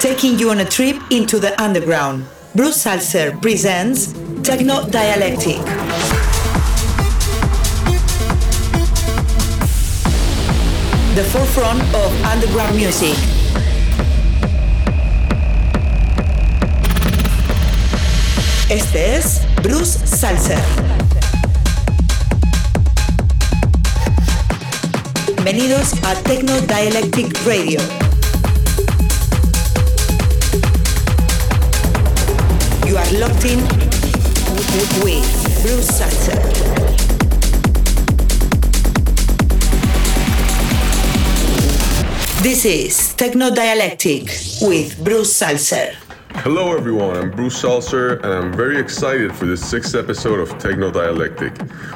taking you on a trip into the underground. Bruce Zalcer presents Techno Dialectic. The forefront of underground music. Este es Bruce Zalcer. Bienvenidos a Techno Dialectic Radio. You are locked in with Bruce Zalcer. This is Techno Dialectic with Bruce Zalcer. Hello, everyone. I'm Bruce Zalcer, and I'm very excited for this sixth episode of Techno Dialectic.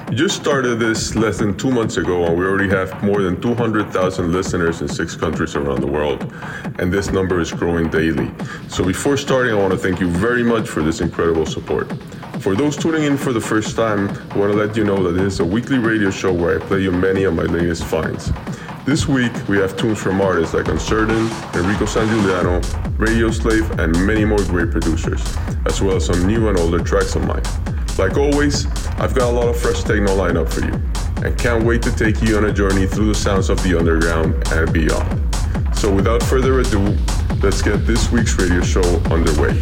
We just started this less than two months ago, and we already have more than 200,000 listeners in six countries around the world, and this number is growing daily. So, before starting, I want to thank you very much for this incredible support. For those tuning in for the first time, I want to let you know that this is a weekly radio show where I play you many of my latest finds. This week, we have tunes from artists like Uncertain, Enrico Sangiuliano, Radio Slave, and many more great producers, as well as some new and older tracks of mine. Like always, I've got a lot of fresh techno lineup for you, and can't wait to take you on a journey through the sounds of the underground and beyond. So without further ado, let's get this week's radio show underway.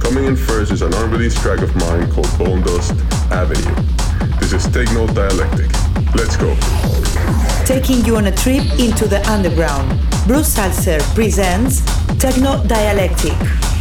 Coming in first is an unreleased track of mine called Bonedust Avenue. This is Techno Dialectic. Let's go. Taking you on a trip into the underground, Bruce Zalcer presents Techno Dialectic.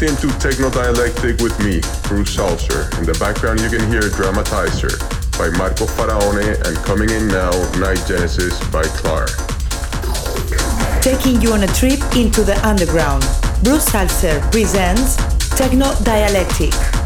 Locked into Techno Dialectic with me, Bruce Zalcer. In the background, you can hear Dramatizer by Marco Faraone and coming in now, Night Genesis by Chlar. Taking you on a trip into the underground, Bruce Zalcer presents Techno Dialectic.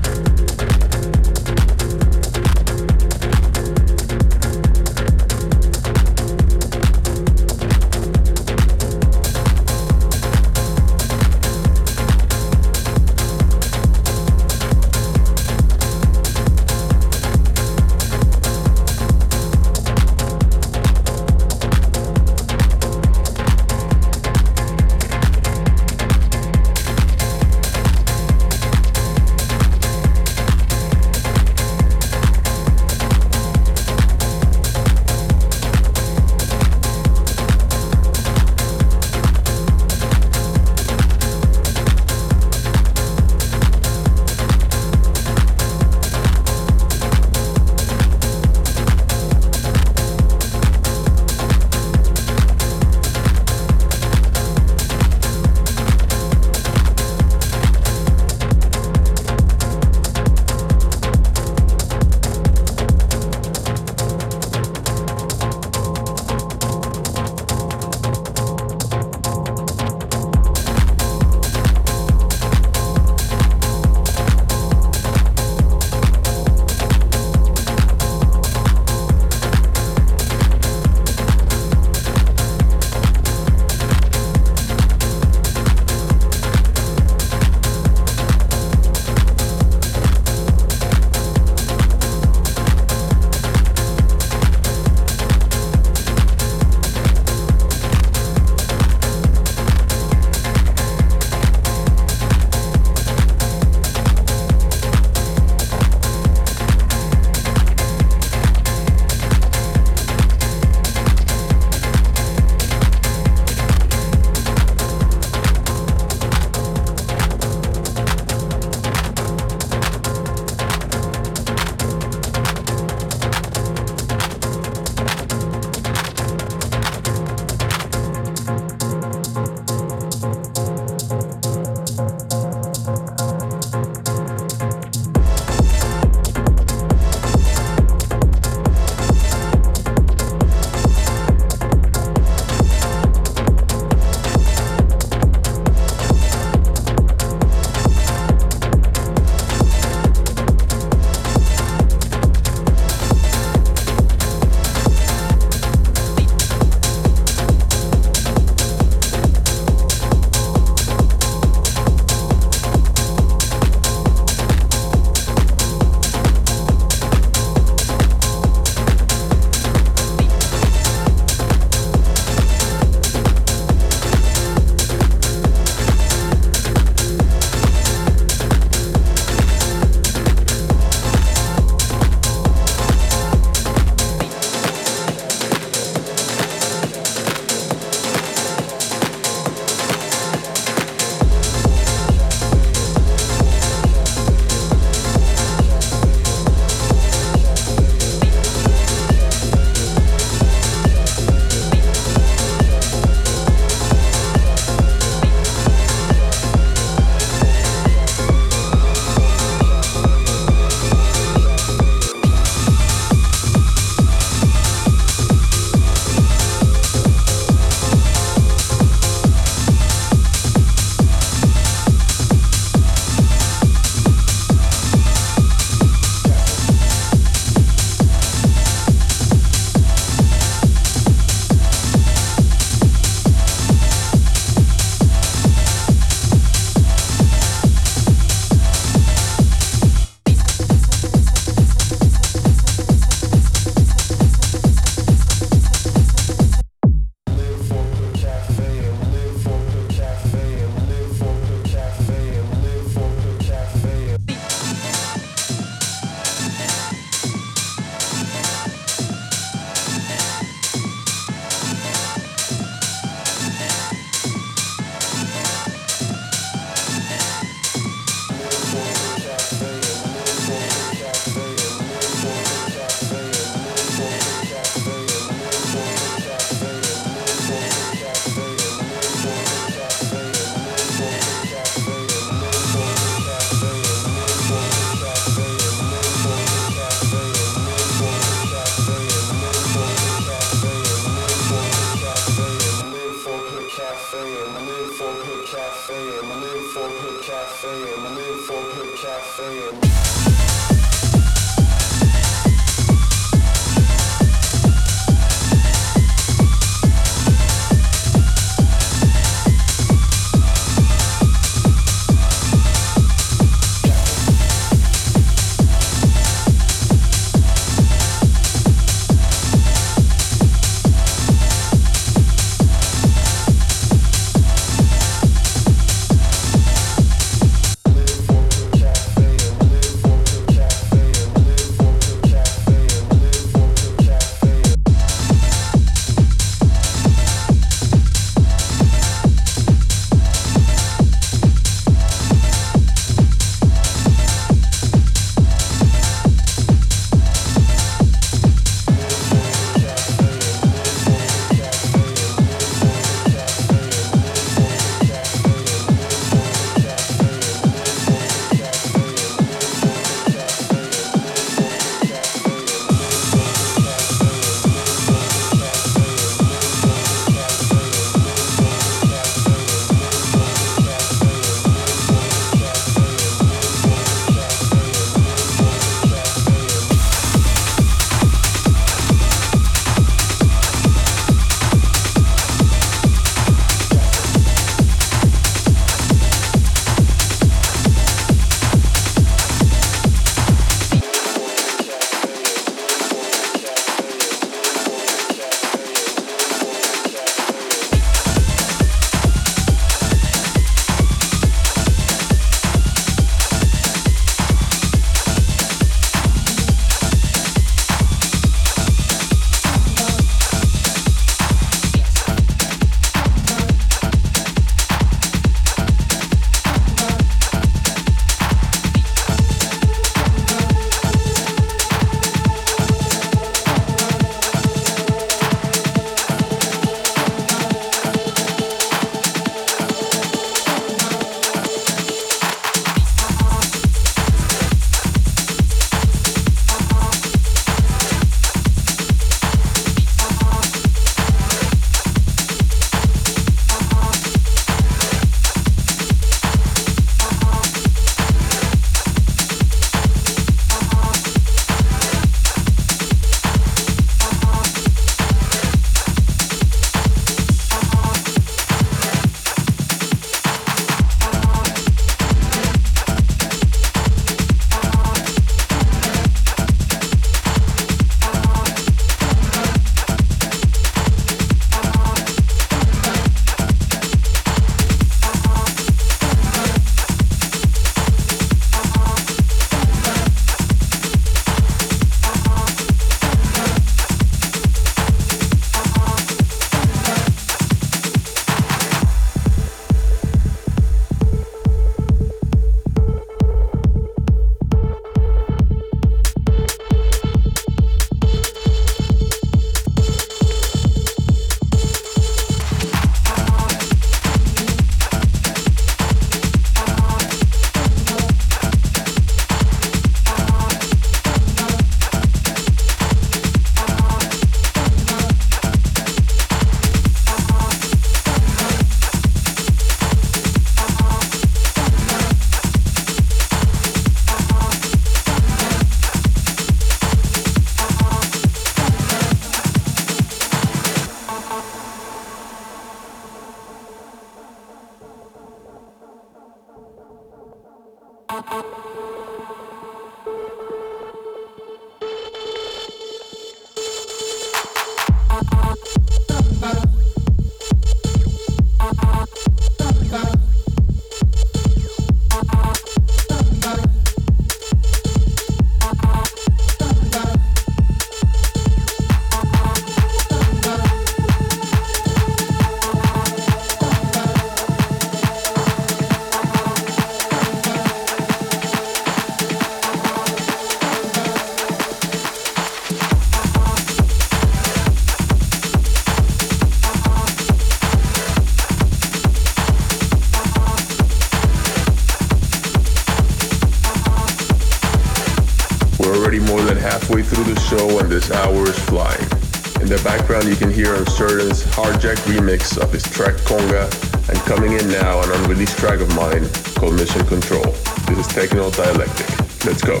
Track of mine called Mission Control. This is Techno Dialectic. Let's go.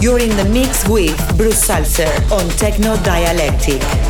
You're in the mix with Bruce Zalcer on Techno Dialectic.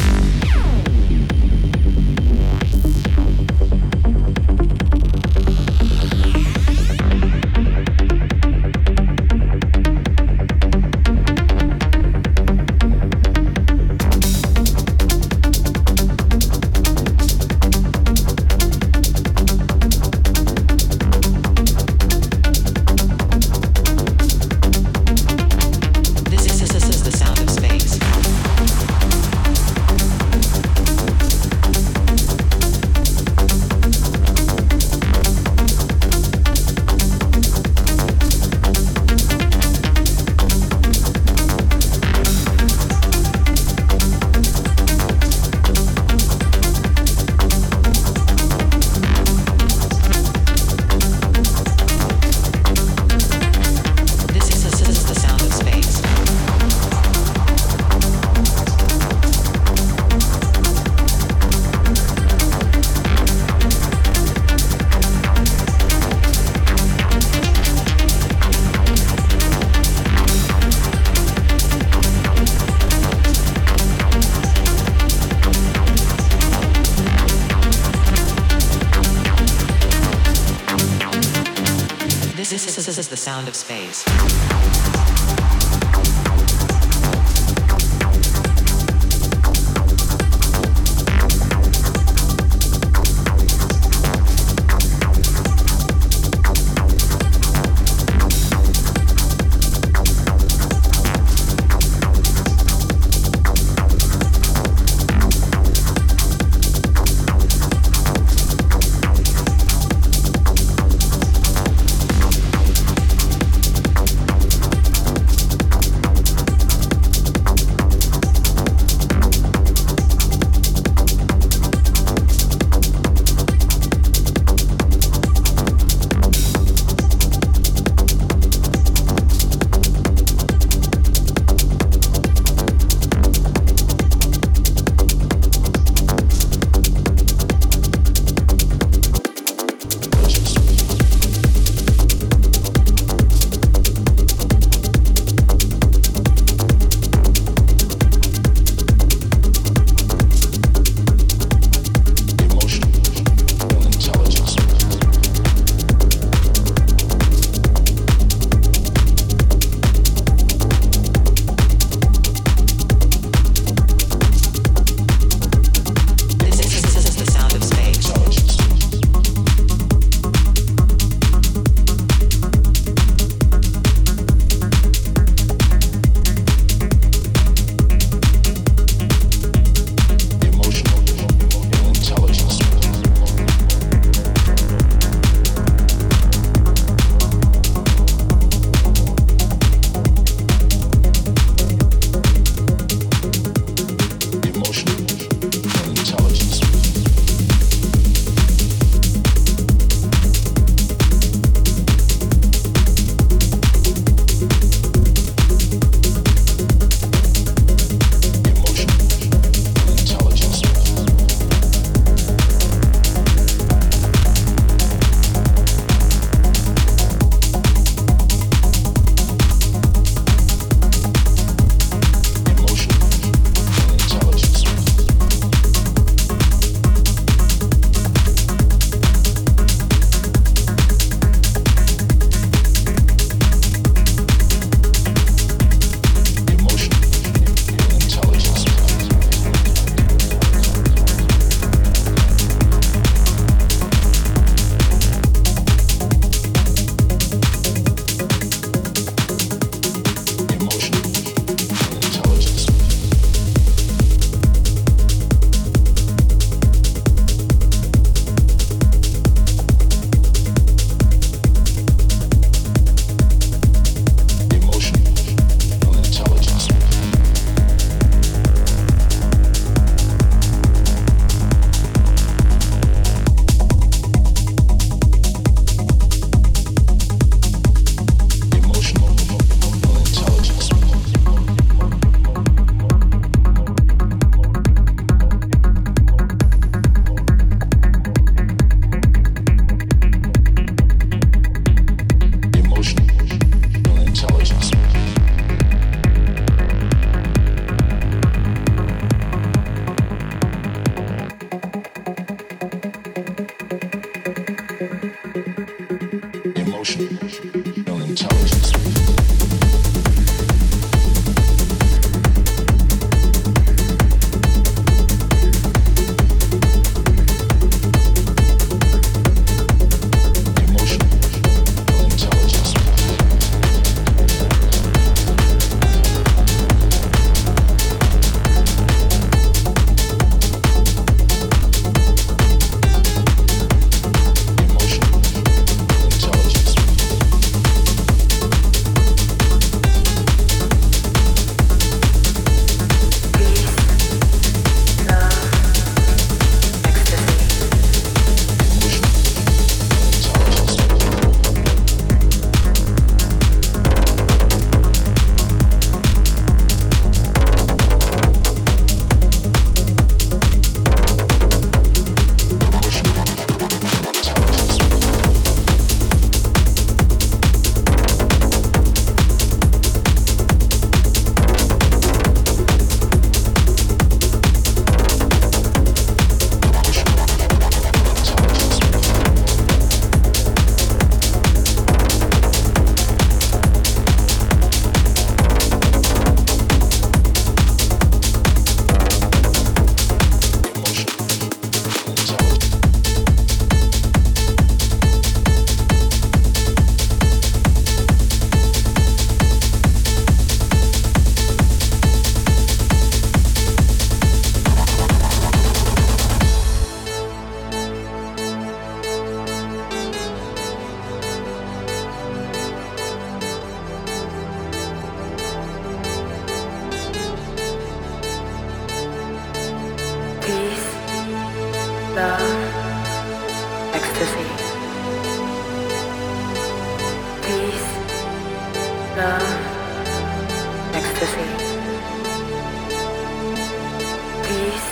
peace,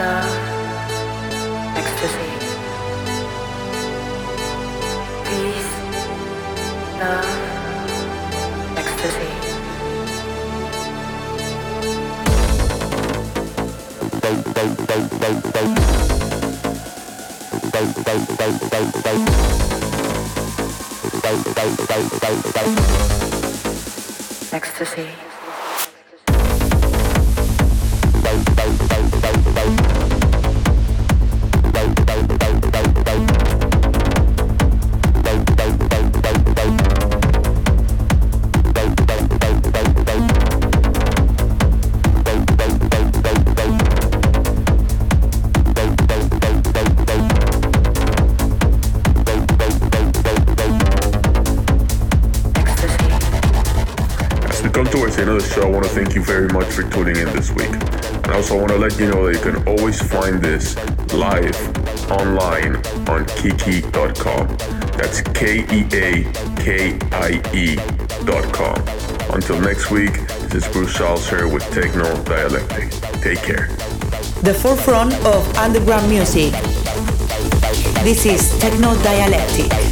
love, ecstasy. Peace, love, ecstasy. Ecstasy. Also I want to thank you very much for tuning in this week. And also, I want to let you know that you can always find this live online on keakie.com. That's K E A K I E.com. Until next week, this is Bruce Zalcer with Techno Dialectic. Take care. The forefront of underground music. This is Techno Dialectic.